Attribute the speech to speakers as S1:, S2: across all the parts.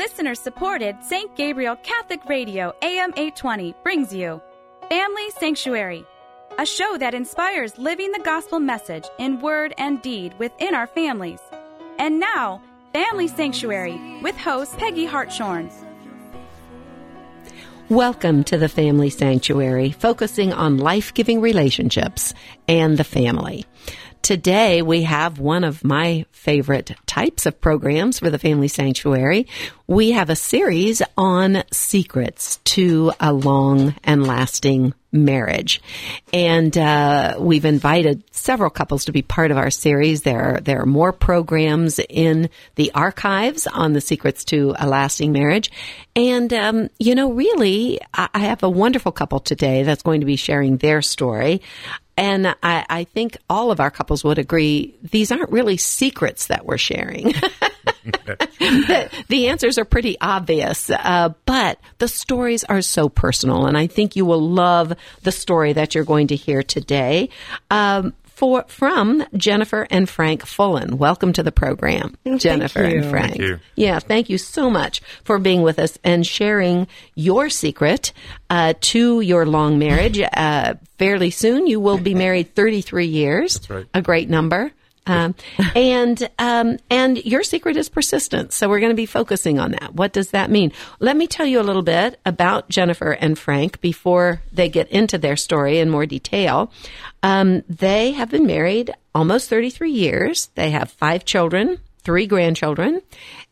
S1: Listener supported St. Gabriel Catholic Radio AM 820 brings you Family Sanctuary, a show that inspires living the gospel message in word and deed within our families. And now, Family Sanctuary with host Peggy Hartshorn.
S2: Welcome to the Family Sanctuary, focusing on life giving relationships and the family. Today we have one of my favorite types of programs for the Family Sanctuary. We have a series on secrets to a long and lasting marriage. And uh, we've invited several couples to be part of our series. There are, there are more programs in the archives on the secrets to a lasting marriage. And, um, you know, really, I have a wonderful couple today that's going to be sharing their story. And I, I, think all of our couples would agree these aren't really secrets that we're sharing. the, the, answers are pretty obvious, uh, but the stories are so personal. And I think you will love the story that you're going to hear today. Um, for, from Jennifer and Frank Fullen. Welcome to the program,
S3: thank
S2: Jennifer
S3: you.
S2: and Frank.
S4: Thank you.
S2: Yeah, thank you so much for being with us and sharing your secret uh, to your long marriage. Uh, fairly soon, you will be married 33 years.
S4: That's right.
S2: A great number. Um, and um, and your secret is persistence. So we're going to be focusing on that. What does that mean? Let me tell you a little bit about Jennifer and Frank before they get into their story in more detail. Um, they have been married almost 33 years. They have five children, three grandchildren,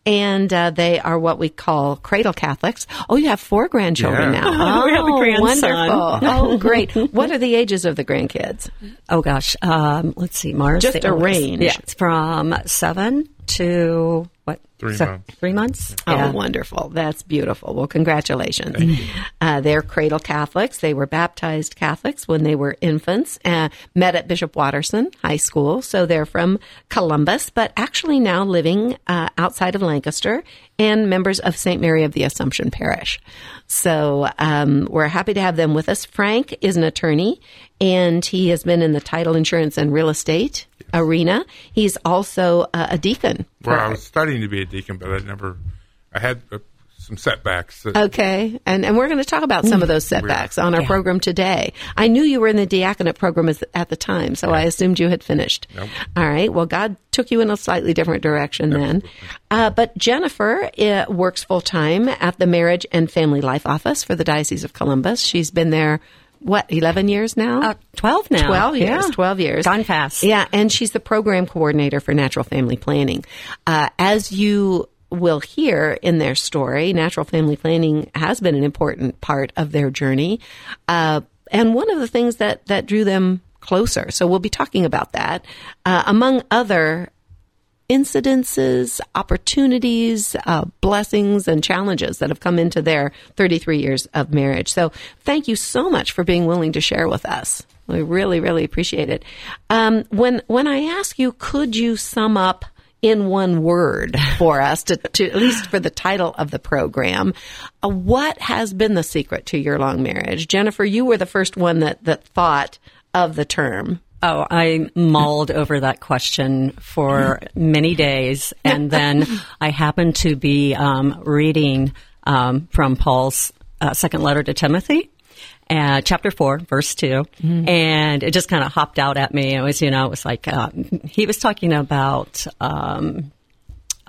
S2: and uh, they are what we call cradle Catholics. Oh, you have four grandchildren
S4: Yeah.
S2: now. Oh,
S3: We have a grandson.
S2: wonderful. Oh, great. What are the ages of the grandkids?
S3: Oh gosh, um, let's see, Mars.
S2: Just
S3: the
S2: a
S3: oldest.
S2: range.
S3: Yeah, it's from seven to what?
S4: Three
S3: Se-
S4: months.
S3: Three months.
S2: Oh,
S3: Yeah.
S2: wonderful. That's beautiful. Well, congratulations. Uh, they're cradle Catholics. They were baptized Catholics when they were infants, uh, met at Bishop Watterson High School. So they're from Columbus, but actually now living uh, outside of Lancaster and members of St. Mary of the Assumption Parish. So um, we're happy to have them with us. Frank is an attorney, and he has been in the title insurance and real estate arena. He's also uh, a deacon.
S4: Well, I was studying to be a deacon, but I never. I had uh, some setbacks.
S2: Okay, and and we're going to talk about some of those setbacks on our
S3: Yeah.
S2: program today. I knew you were in the diaconate program as, at the time, so I assumed you had finished.
S4: Nope.
S2: All right. Well, God took you in a slightly different direction then. Uh, but Jennifer uh, works full time at the Marriage and Family Life Office for the Diocese of Columbus. She's been there. What, 11 years now?
S3: Uh, 12 now.
S2: 12 years,
S3: Yeah.
S2: 12 years.
S3: Gone fast.
S2: Yeah, and she's the program coordinator for natural family planning. Uh, as you will hear in their story, natural family planning has been an important part of their journey. Uh, and one of the things that, that drew them closer. So we'll be talking about that, uh, among other incidences, opportunities, uh, blessings, and challenges that have come into their 33 years of marriage. So thank you so much for being willing to share with us. We really, really appreciate it. Um, when when I ask you, could you sum up in one word for us to, to at least for the title of the program, uh, what has been the secret to your long marriage? Jennifer, you were the first one that that thought of the term.
S3: Oh, I mulled over that question for many days, and then I happened to be um, reading um, from Paul's uh, second letter to Timothy. Uh, chapter four, verse 2 and it just kind of hopped out at me. It was, you know, it was like uh, he was talking about um,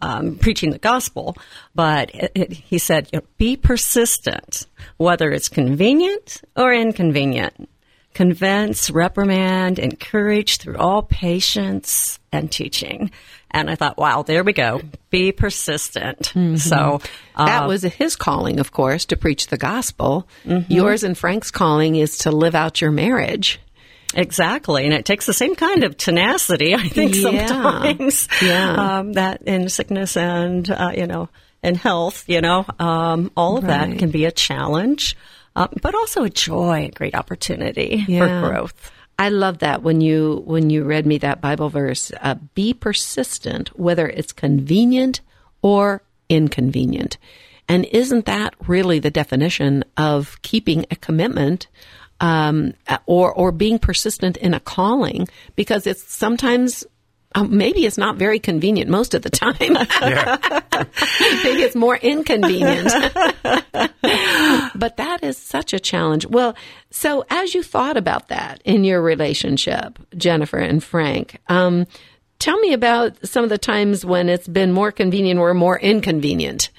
S3: um, preaching the gospel, but it, it, he said, you know, "Be persistent, whether it's convenient or inconvenient." convince, reprimand, encourage through all patience and teaching. And I thought, wow, there we go. Be persistent. So uh,
S2: That was his calling, of course, to preach the gospel. Yours and Frank's calling is to live out your marriage.
S3: exactly, and it takes the same kind of tenacity, I think,
S2: Yeah.
S3: sometimes.
S2: Yeah.
S3: Um, that in sickness and uh, you know, in health, you know, um, all of
S2: Right.
S3: that can be a challenge, uh, but also a joy, a great opportunity
S2: Yeah.
S3: for growth.
S2: I love that when you when you read me that Bible verse. Uh, be persistent, whether it's convenient or inconvenient. And isn't that really the definition of keeping a commitment um, or or being persistent in a calling? Because it's sometimes um, maybe it's not very convenient most of the time. Maybe it's more inconvenient. but that is such a challenge. Well, so as you thought about that in your relationship, Jennifer and Frank, um, tell me about some of the times when it's been more convenient or more inconvenient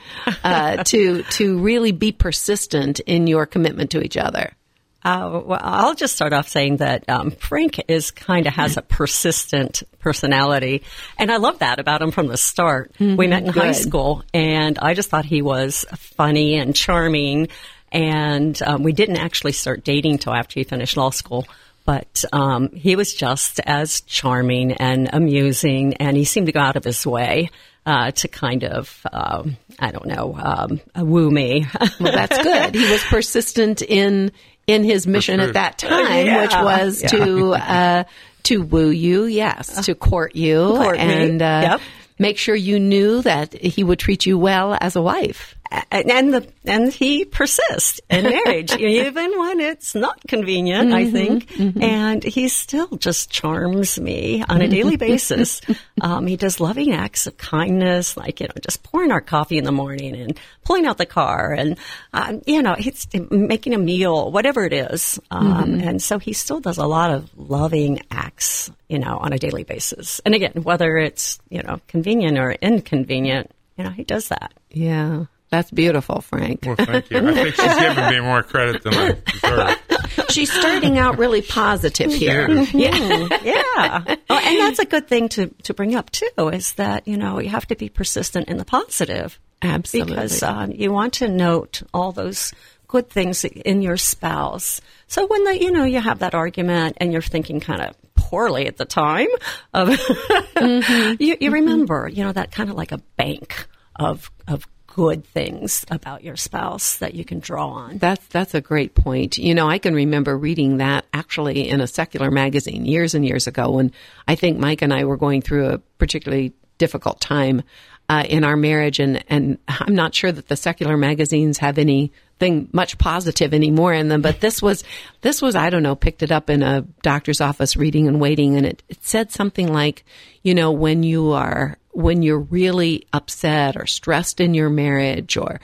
S2: uh, to to really be persistent in your commitment to each other.
S3: Uh, well, I'll just start off saying that um, Frank is kind of has a persistent personality, and I love that about him from the start. Mm-hmm, we met in good. high school, and I just thought he was funny and charming. And um, we didn't actually start dating till after he finished law school. But um, he was just as charming and amusing, and he seemed to go out of his way uh, to kind of, um, I don't know, um, woo me.
S2: well, that's good. He was persistent in in his mission at that time, yeah. which was yeah. to uh, to woo you, yes, to court you,
S3: court
S2: and
S3: uh, yep.
S2: make sure you knew that he would treat you well as a wife
S3: and the and he persists in marriage even when it's not convenient mm-hmm, i think. Mm-hmm. and he still just charms me on a daily basis. Um, he does loving acts of kindness like you know just pouring our coffee in the morning and pulling out the car and um, you know he's making a meal whatever it is. Um, mm-hmm. and so he still does a lot of loving acts you know on a daily basis. And again whether it's you know convenient or inconvenient you know he does that.
S2: Yeah that's beautiful, Frank.
S4: Well, thank you. I think she's giving me more credit than I deserve.
S2: She's starting out really positive here.
S3: Yeah, yeah. Oh, and that's a good thing to to bring up too. Is that you know you have to be persistent in the positive.
S2: Absolutely,
S3: because um, you want to note all those good things in your spouse. So when the you know you have that argument and you're thinking kind of poorly at the time of mm-hmm. you, you remember you know that kind of like a bank of of good things about your spouse that you can draw on.
S2: That's that's a great point. You know, I can remember reading that actually in a secular magazine years and years ago when I think Mike and I were going through a particularly difficult time uh, in our marriage, and and I'm not sure that the secular magazines have anything much positive anymore in them. But this was this was I don't know picked it up in a doctor's office reading and waiting, and it, it said something like, you know, when you are when you're really upset or stressed in your marriage or,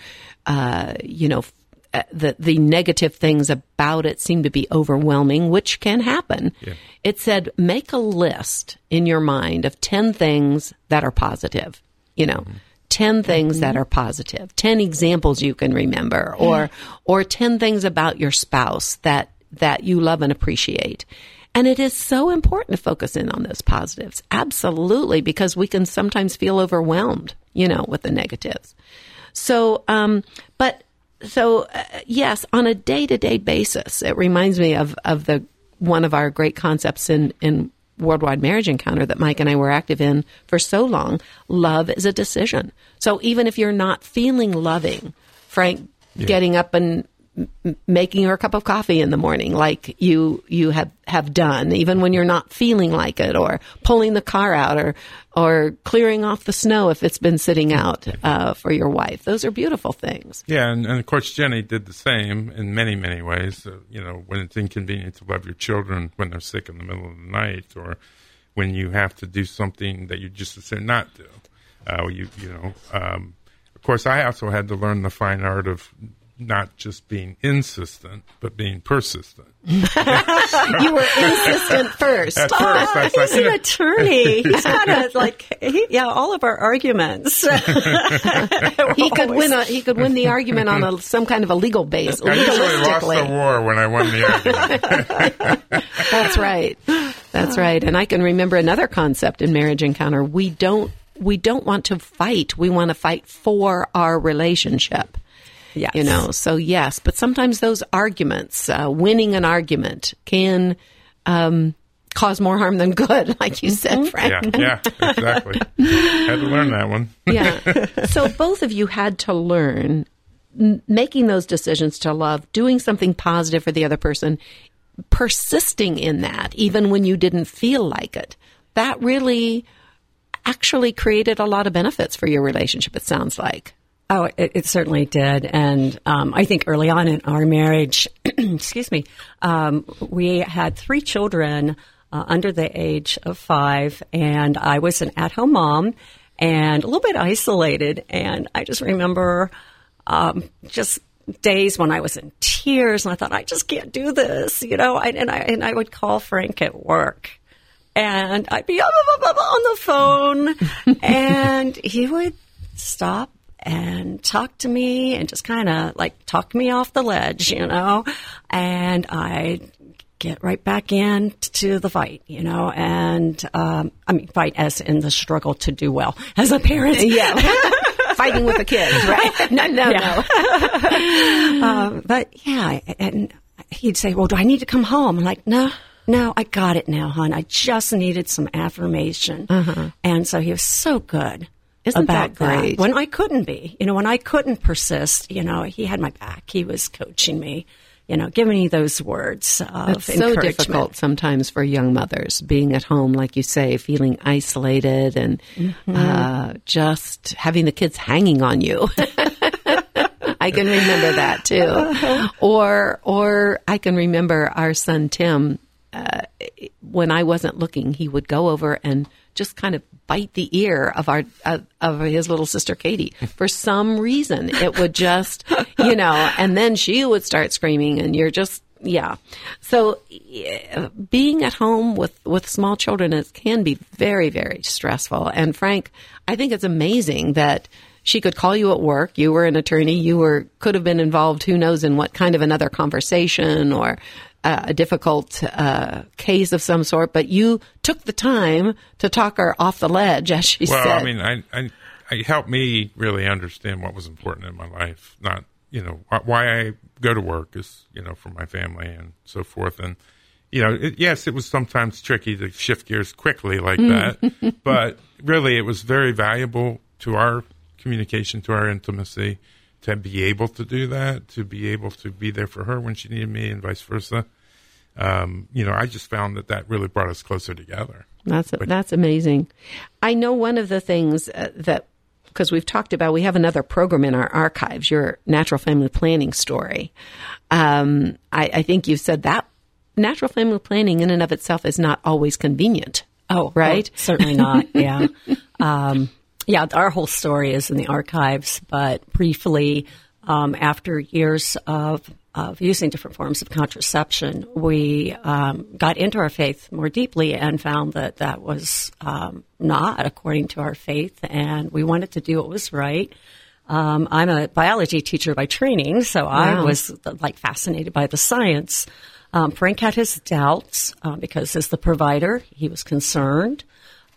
S2: uh, you know, uh, the the negative things about it seem to be overwhelming, which can happen. Yeah. It said make a list in your mind of 10 things that are positive. You know, mm-hmm. 10 things mm-hmm. that are positive, 10 examples you can remember or or 10 things about your spouse that that you love and appreciate. And it is so important to focus in on those positives. Absolutely, because we can sometimes feel overwhelmed, you know, with the negatives. So, um, but so uh, yes, on a day to day basis, it reminds me of of the one of our great concepts in in worldwide marriage encounter that Mike and I were active in for so long. Love is a decision. So even if you're not feeling loving, Frank yeah. getting up and making her a cup of coffee in the morning like you you have have done even when you're not feeling like it or pulling the car out or or clearing off the snow if it's been sitting out uh, for your wife. Those are beautiful things.
S4: Yeah and, and, of course jenny did the same in many many ways. Uh, you know when it's inconvenient to love your children when they're sick in the middle of the night or when you have to do something that you just say not do uh, you you know um, of course I also had to learn the fine art of not just being insistent, but being persistent.
S2: you were insistent first.
S4: At first,
S3: oh, he's like, an attorney. He's kind of like, he, yeah, all of our arguments.
S2: he could win a, he could win the argument on a, some kind of a legal base.
S4: I usually lost the war when I won the
S2: argument. That's right. That's right. And I can remember another concept in marriage encounter. We don't we don't want to fight. We want to fight for our relationship.
S3: Yes.
S2: You know, so yes, but sometimes those arguments, uh, winning an argument can, um, cause more harm than good, like you said, mm-hmm.
S4: Frank. Yeah, yeah, exactly. had to learn that one.
S2: yeah. So both of you had to learn making those decisions to love, doing something positive for the other person, persisting in that, even when you didn't feel like it. That really actually created a lot of benefits for your relationship, it sounds like.
S3: Oh, it, it certainly did. And um, I think early on in our marriage, excuse me, um, we had three children uh, under the age of five, and I was an at-home mom and a little bit isolated. And I just remember um, just days when I was in tears, and I thought, I just can't do this, you know. I, and I and I would call Frank at work, and I'd be on the phone, and he would stop and talk to me and just kind of like talk me off the ledge, you know, and I get right back into the fight, you know, and um, I mean, fight as in the struggle to do well as a parent.
S2: Yeah. Fighting with the kids, right? No, no,
S3: Yeah.
S2: no.
S3: um, but yeah, and he'd say, "Well, do I need to come home?" I'm like, "No, no, I got it now, hon. I just needed some affirmation." And so he was so good.
S2: Isn't
S3: about
S2: that great?
S3: When I couldn't be, you know, when I couldn't persist, you know, he had my back. He was coaching me, you know, giving me those words of
S2: It's so difficult sometimes for young mothers being at home, like you say, feeling isolated and uh, just having the kids hanging on you. I can remember that too. Or, or I can remember our son Tim. Uh, when I wasn't looking, he would go over and just kind of bite the ear of our of, of his little sister Katie. For some reason, it would just, you know, and then she would start screaming, and you're just yeah. So being at home with with small children is, can be very very stressful. And Frank, I think it's amazing that she could call you at work. You were an attorney. You were could have been involved. Who knows in what kind of another conversation or uh, a difficult uh, case of some sort. But you took the time to talk her off the ledge, as she
S4: Well,
S2: said.
S4: Well, I mean, I, I, it helped me really understand what was important in my life. Not, you know, why I go to work is, you know, for my family and so forth. And, you know, it, yes, it was sometimes tricky to shift gears quickly like that, but really it was very valuable to our communication, to our intimacy, to be able to do that, to be able to be there for her when she needed me and vice versa. Um, you know, I just found that that really brought us closer together.
S2: That's that's amazing. I know one of the things uh, that because we've talked about we have another program in our archives, your natural family planning story. Um, I, I think you've said that natural family planning in and of itself is not always convenient.
S3: Oh,
S2: right.
S3: oh, certainly not. Yeah. um, yeah, our whole story is in the archives, but briefly, um, after years of, of using different forms of contraception, we um, got into our faith more deeply and found that that was um, not according to our faith, and we wanted to do what was right. Um, I'm a biology teacher by training, so I was like fascinated by the science. Um, Frank had his doubts uh, because, as the provider, he was concerned.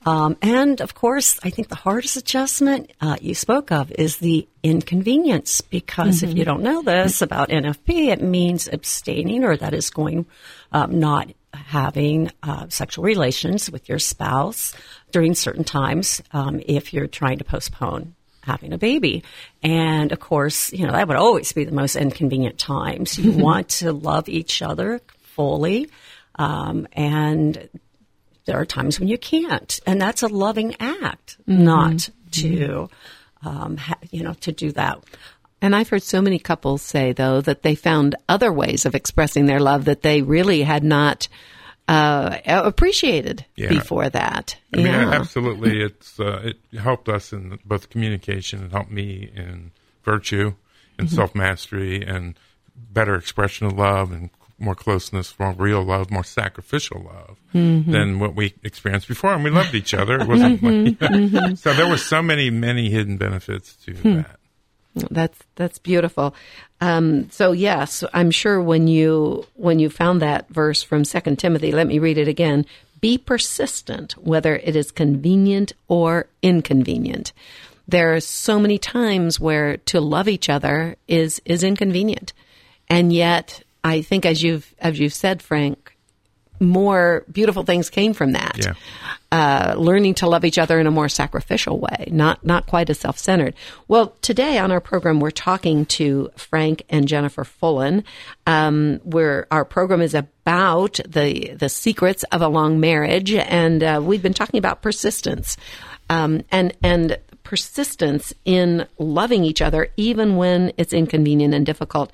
S3: Um, and of course, I think the hardest adjustment uh, you spoke of is the inconvenience because if you don't know this about NFP, it means abstaining or that is going um, not having uh, sexual relations with your spouse during certain times um, if you're trying to postpone having a baby. And of course, you know, that would always be the most inconvenient times. You want to love each other fully. Um, and there are times when you can't, and that's a loving act, not to, um, ha- you know, to do that.
S2: And I've heard so many couples say, though, that they found other ways of expressing their love that they really had not uh, appreciated
S4: Yeah.
S2: before that.
S4: I mean,
S2: yeah.
S4: absolutely, it's uh, it helped us in both communication. It helped me in virtue and
S2: Mm-hmm.
S4: self mastery and better expression of love and more closeness, more real love, more sacrificial love
S2: Mm-hmm.
S4: than what we experienced before. And we loved each other. It wasn't
S2: Mm-hmm.
S4: like, so there were so many many hidden benefits to
S2: Hmm.
S4: that.
S2: That's that's beautiful. Um, so yes, I'm sure when you when you found that verse from Second Timothy, let me read it again. Be persistent, whether it is convenient or inconvenient. There are so many times where to love each other is is inconvenient, and yet I think as you've as you've said, Frank, more beautiful things came from that.
S4: Yeah.
S2: Uh, learning to love each other in a more sacrificial way, not not quite as self centered. Well, today on our program, we're talking to Frank and Jennifer Fullen. Um, where our program is about the the secrets of a long marriage, and uh, we've been talking about persistence, um, and and persistence in loving each other even when it's inconvenient and difficult.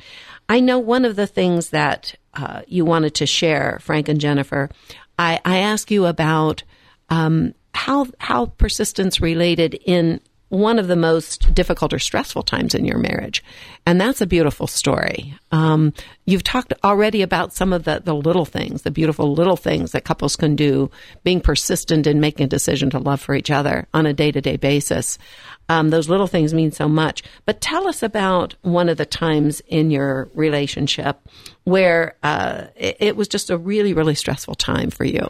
S2: I know one of the things that uh, you wanted to share, Frank and Jennifer, I, I ask you about um, how how persistence related in one of the most difficult or stressful times in your marriage. And that's a beautiful story. Um, you've talked already about some of the, the little things, the beautiful little things that couples can do, being persistent in making a decision to love for each other on a day to day basis. Um, those little things mean so much. But tell us about one of the times in your relationship where uh, it, it was just a really, really stressful time for you.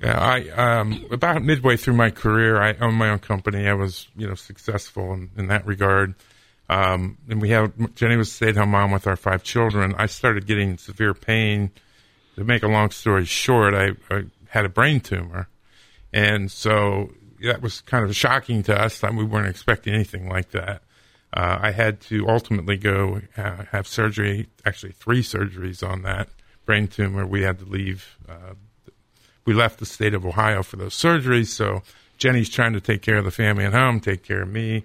S4: Yeah, I um, about midway through my career, I owned my own company. I was, you know, successful in, in that regard. Um, and we have Jenny was stay-at-home mom with our five children. I started getting severe pain. To make a long story short, I, I had a brain tumor, and so that was kind of shocking to us. we weren't expecting anything like that. Uh, I had to ultimately go uh, have surgery, actually three surgeries on that brain tumor. We had to leave uh, we left the state of Ohio for those surgeries. So Jenny's trying to take care of the family at home, take care of me.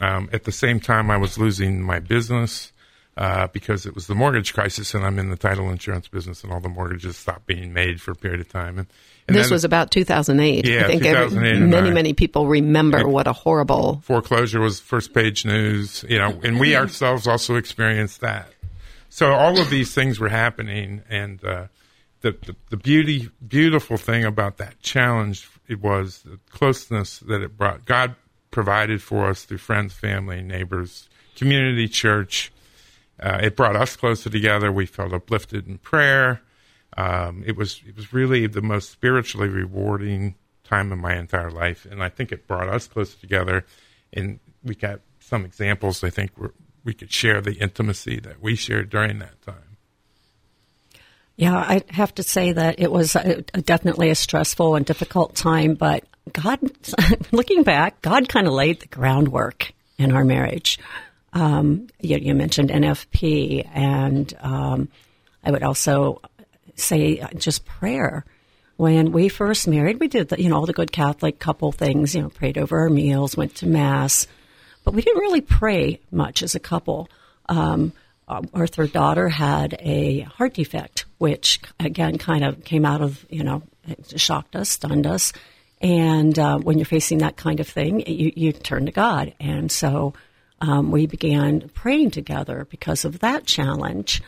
S4: Um, at the same time, I was losing my business uh, because it was the mortgage crisis, and I'm in the title insurance business, and all the mortgages stopped being made for a period of time. And,
S2: and this was about 2008.
S4: Yeah,
S2: I think
S4: 2008
S2: every, many, many people remember and what a horrible
S4: foreclosure was. First page news, you know, and we ourselves also experienced that. So all of these things were happening, and uh, the, the, the beauty, beautiful thing about that challenge it was the closeness that it brought. God provided for us through friends, family, neighbors, community, church. Uh, it brought us closer together. We felt uplifted in prayer. Um, it was it was really the most spiritually rewarding time in my entire life, and I think it brought us closer together. And we got some examples. I think we we could share the intimacy that we shared during that time.
S3: Yeah, I have to say that it was a, a definitely a stressful and difficult time, but God, looking back, God kind of laid the groundwork in our marriage. Um, you, you, mentioned NFP, and um, I would also say just prayer. When we first married, we did the, you know all the good Catholic couple things. You know, prayed over our meals, went to mass, but we didn't really pray much as a couple. Um, um, our third daughter had a heart defect, which again kind of came out of, you know, shocked us, stunned us. And uh, when you're facing that kind of thing, you, you turn to God. And so um, we began praying together because of that challenge.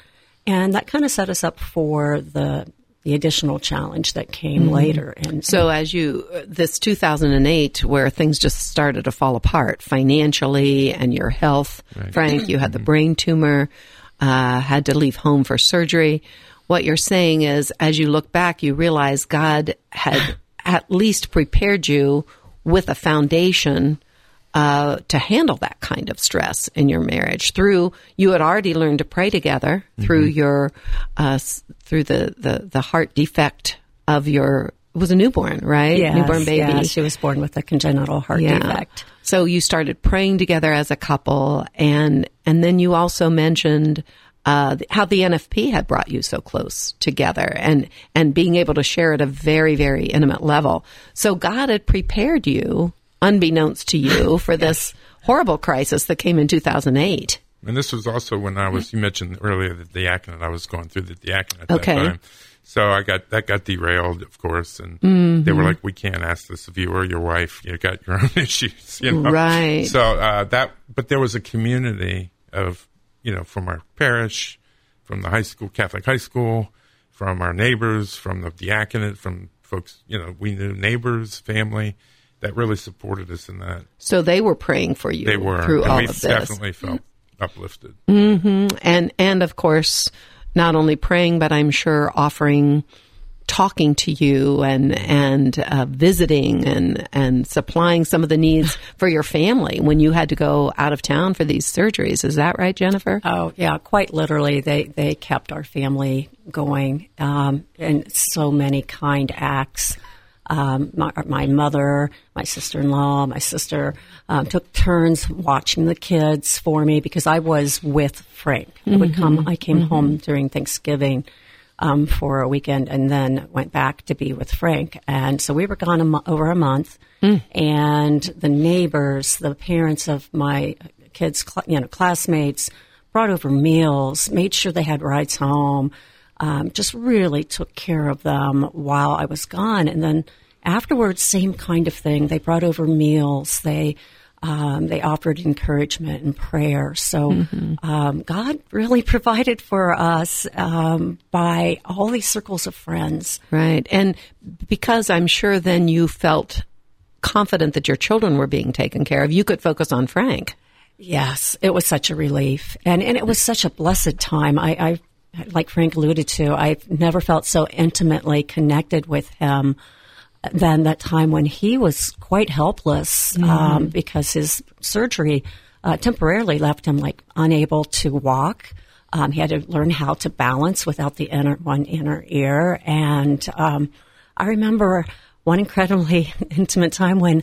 S3: And that kind of set us up for the the additional challenge that came mm-hmm. later.
S2: And so, as you this 2008, where things just started to fall apart financially and your health, right. Frank, you had the mm-hmm. brain tumor, uh, had to leave home for surgery. What you're saying is, as you look back, you realize God had at least prepared you with a foundation uh, to handle that kind of stress in your marriage. Through you had already learned to pray together through mm-hmm. your uh, through the, the the heart defect of your was a newborn, right?
S3: Yes,
S2: newborn baby.
S3: Yeah, she was born with a congenital heart yeah. defect.
S2: So you started praying together as a couple, and and then you also mentioned uh, how the NFP had brought you so close together and, and being able to share at a very, very intimate level. So God had prepared you unbeknownst to you for this horrible crisis that came in 2008.
S4: And this was also when I was, you mentioned earlier the diaconate, I was going through the diaconate
S2: at okay.
S4: that time. So I got, that got derailed, of course. And mm-hmm. they were like, we can't ask this of you or your wife. You got your own issues, you know?
S2: Right.
S4: So, uh, that, but there was a community of, you know, from our parish, from the high school, Catholic high school, from our neighbors, from the diaconate, from folks, you know, we knew neighbors, family that really supported us in that.
S2: So they were praying for you.
S4: They were
S2: through
S4: and
S2: all
S4: we
S2: of this.
S4: Definitely felt uplifted.
S2: Mm-hmm. And and of course, not only praying, but I'm sure offering talking to you and and uh, visiting and and supplying some of the needs for your family when you had to go out of town for these surgeries. Is that right, Jennifer?
S3: Oh yeah, quite literally. They they kept our family going, um, and so many kind acts um, my, my, mother, my sister in law, my sister um, took turns watching the kids for me because I was with Frank. Mm-hmm. I would come. I came mm-hmm. home during Thanksgiving. Um, for a weekend and then went back to be with Frank. And so we were gone a mo- over a month. Mm. And the neighbors, the parents of my kids, cl- you know, classmates, brought over meals, made sure they had rides home. Um, just really took care of them while I was gone. And then afterwards, same kind of thing. They brought over meals. They um, they offered encouragement and prayer. So mm-hmm. um, God really provided for us um, by all these circles of friends.
S2: Right, and because I'm sure then you felt confident that your children were being taken care of, you could focus on Frank.
S3: Yes, it was such a relief, and and it was such a blessed time. I, I like Frank alluded to, I've never felt so intimately connected with him than that time when he was quite helpless mm-hmm. um, because his surgery uh, temporarily left him like unable to walk. Um, he had to learn how to balance without the inner one inner ear, and um, I remember one incredibly intimate time when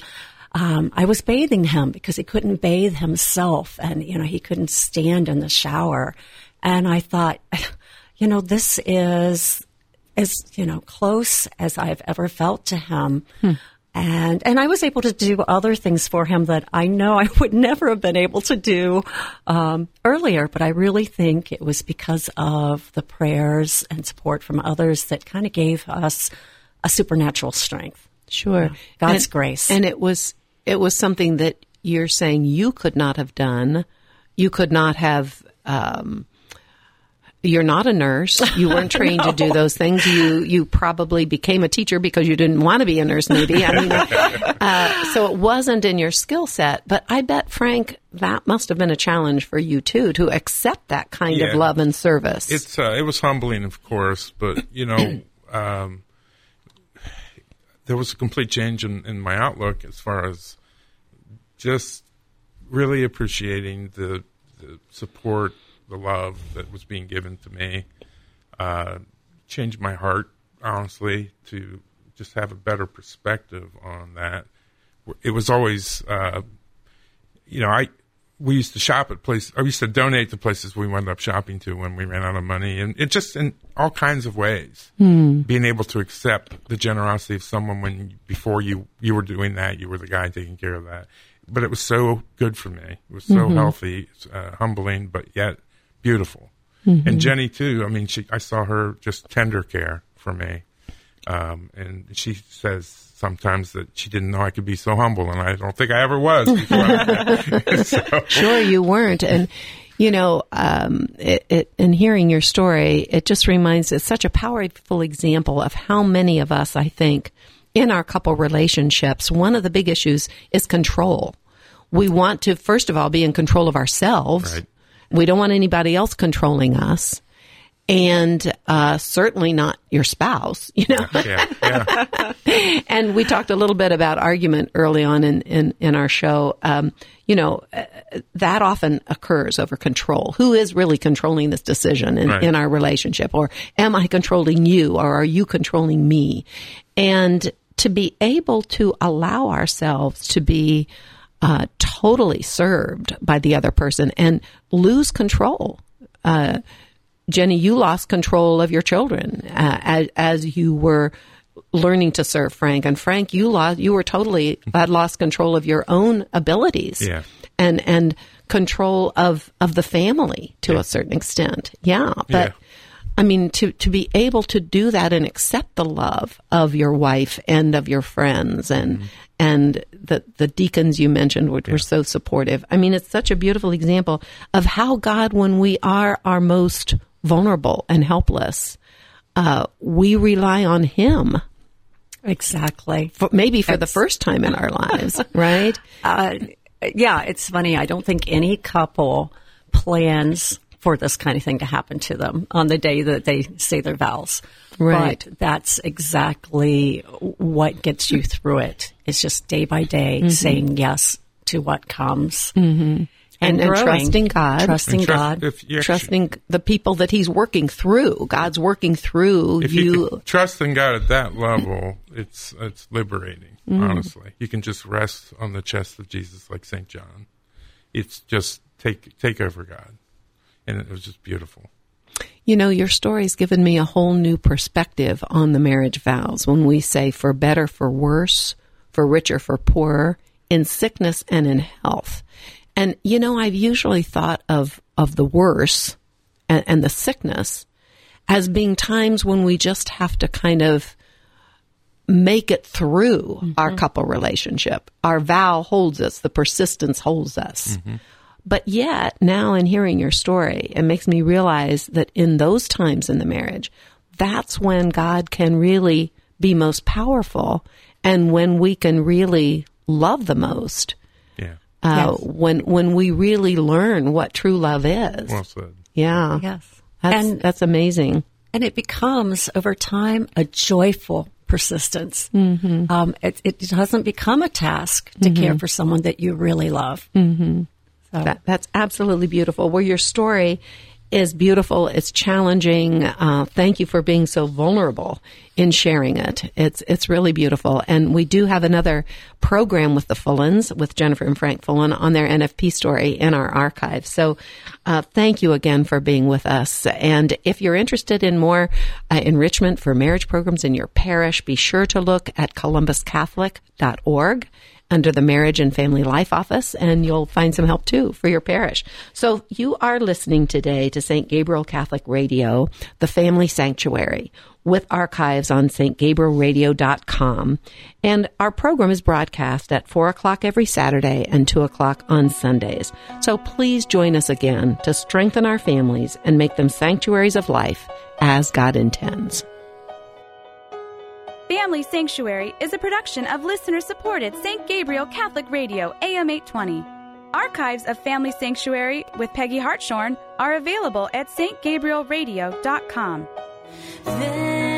S3: um, I was bathing him because he couldn't bathe himself, and you know he couldn't stand in the shower, and I thought, you know, this is as you know close as I've ever felt to him. Hmm. And and I was able to do other things for him that I know I would never have been able to do um, earlier. But I really think it was because of the prayers and support from others that kind of gave us a supernatural strength.
S2: Sure,
S3: God's
S2: and,
S3: grace.
S2: And it was it was something that you're saying you could not have done. You could not have. Um, you're not a nurse. You weren't trained no. to do those things. You you probably became a teacher because you didn't want to be a nurse. Maybe I mean, uh, so it wasn't in your skill set. But I bet Frank, that must have been a challenge for you too to accept that kind yeah. of love and service.
S4: It's uh, it was humbling, of course, but you know, um, there was a complete change in, in my outlook as far as just really appreciating the, the support the love that was being given to me uh, changed my heart, honestly, to just have a better perspective on that. It was always, uh, you know, I we used to shop at places. I used to donate to places we wound up shopping to when we ran out of money, and it just in all kinds of ways. Mm. Being able to accept the generosity of someone when before you you were doing that, you were the guy taking care of that. But it was so good for me. It was so mm-hmm. healthy, uh, humbling, but yet beautiful. Mm-hmm. And Jenny too. I mean, she I saw her just tender care for me, um, and she says sometimes that she didn't know I could be so humble, and I don't think I ever was.
S2: so. Sure, you weren't, and you know, um, it, it, in hearing your story, it just reminds it's such a powerful example of how many of us, I think, in our couple relationships, one of the big issues is control. We want to, first of all, be in control of ourselves. Right. We don't want anybody else controlling us. And uh, certainly not your spouse, you know. Yeah, yeah. and we talked a little bit about argument early on in in, in our show. Um, you know, uh, that often occurs over control. Who is really controlling this decision in, right. in our relationship? Or am I controlling you or are you controlling me? And to be able to allow ourselves to be uh, totally served by the other person and lose control. Uh, Jenny, you lost control of your children uh, as, as you were learning to serve Frank, and Frank, you lost, you were totally had lost control of your own abilities,
S4: yeah.
S2: and and control of of the family to yeah. a certain extent. Yeah, but yeah. I mean, to, to be able to do that and accept the love of your wife and of your friends and, mm-hmm. and the, the deacons you mentioned, which yeah. were so supportive. I mean, it's such a beautiful example of how God, when we are our most vulnerable and helpless, uh, we rely on Him.
S3: Exactly.
S2: For, maybe for it's, the first time in our lives, right? Uh,
S3: yeah, it's funny. I don't think any couple plans for this kind of thing to happen to them on the day that they say their vows.
S2: Right.
S3: But that's exactly what gets you through it. It's just day by day mm-hmm. saying yes to what comes.
S2: Mm-hmm. And, and, trusting God,
S3: trusting trust, God,
S2: trusting the people that He's working through. God's working through
S4: if
S2: you.
S4: you trusting God at that level, it's it's liberating. Mm-hmm. Honestly, you can just rest on the chest of Jesus, like Saint John. It's just take take over God and it was just beautiful.
S2: You know, your story's given me a whole new perspective on the marriage vows when we say for better, for worse, for richer, for poorer, in sickness and in health. And, you know, I've usually thought of, of the worse and, and the sickness as being times when we just have to kind of make it through mm-hmm. our couple relationship. Our vow holds us, the persistence holds us. Mm-hmm. But yet, now in hearing your story, it makes me realize that in those times in the marriage, that's when God can really be most powerful and when we can really love the most.
S4: Yeah.
S2: Uh, yes. When when we really learn what true love is.
S4: Well said.
S2: Yeah.
S3: Yes.
S2: That's, and, that's amazing.
S3: And it becomes over time a joyful persistence. Mm-hmm. Um, it, it, doesn't become a task to mm-hmm. care for someone that you really love.
S2: Mm-hmm. So. That, that's absolutely beautiful. Well, your story is beautiful. It's challenging. Uh, thank you for being so vulnerable in sharing it. It's it's really beautiful. And we do have another program with the Fullens, with Jennifer and Frank Fullen, on their NFP story in our archive. So uh, thank you again for being with us. And if you're interested in more uh, enrichment for marriage programs in your parish, be sure to look at columbuscatholic.org under the Marriage and Family Life Office, and you'll find some help too for your parish. So you are listening today to St. Gabriel Catholic Radio, the Family Sanctuary, with archives on stgabrielradio.com. And our program is broadcast at 4 o'clock every Saturday and 2 o'clock on Sundays. So please join us again to strengthen our families and make them sanctuaries of life as God intends.
S1: Family Sanctuary is a production of listener supported St. Gabriel Catholic Radio, AM 820. Archives of Family Sanctuary with Peggy Hartshorn are available at stgabrielradio.com. Then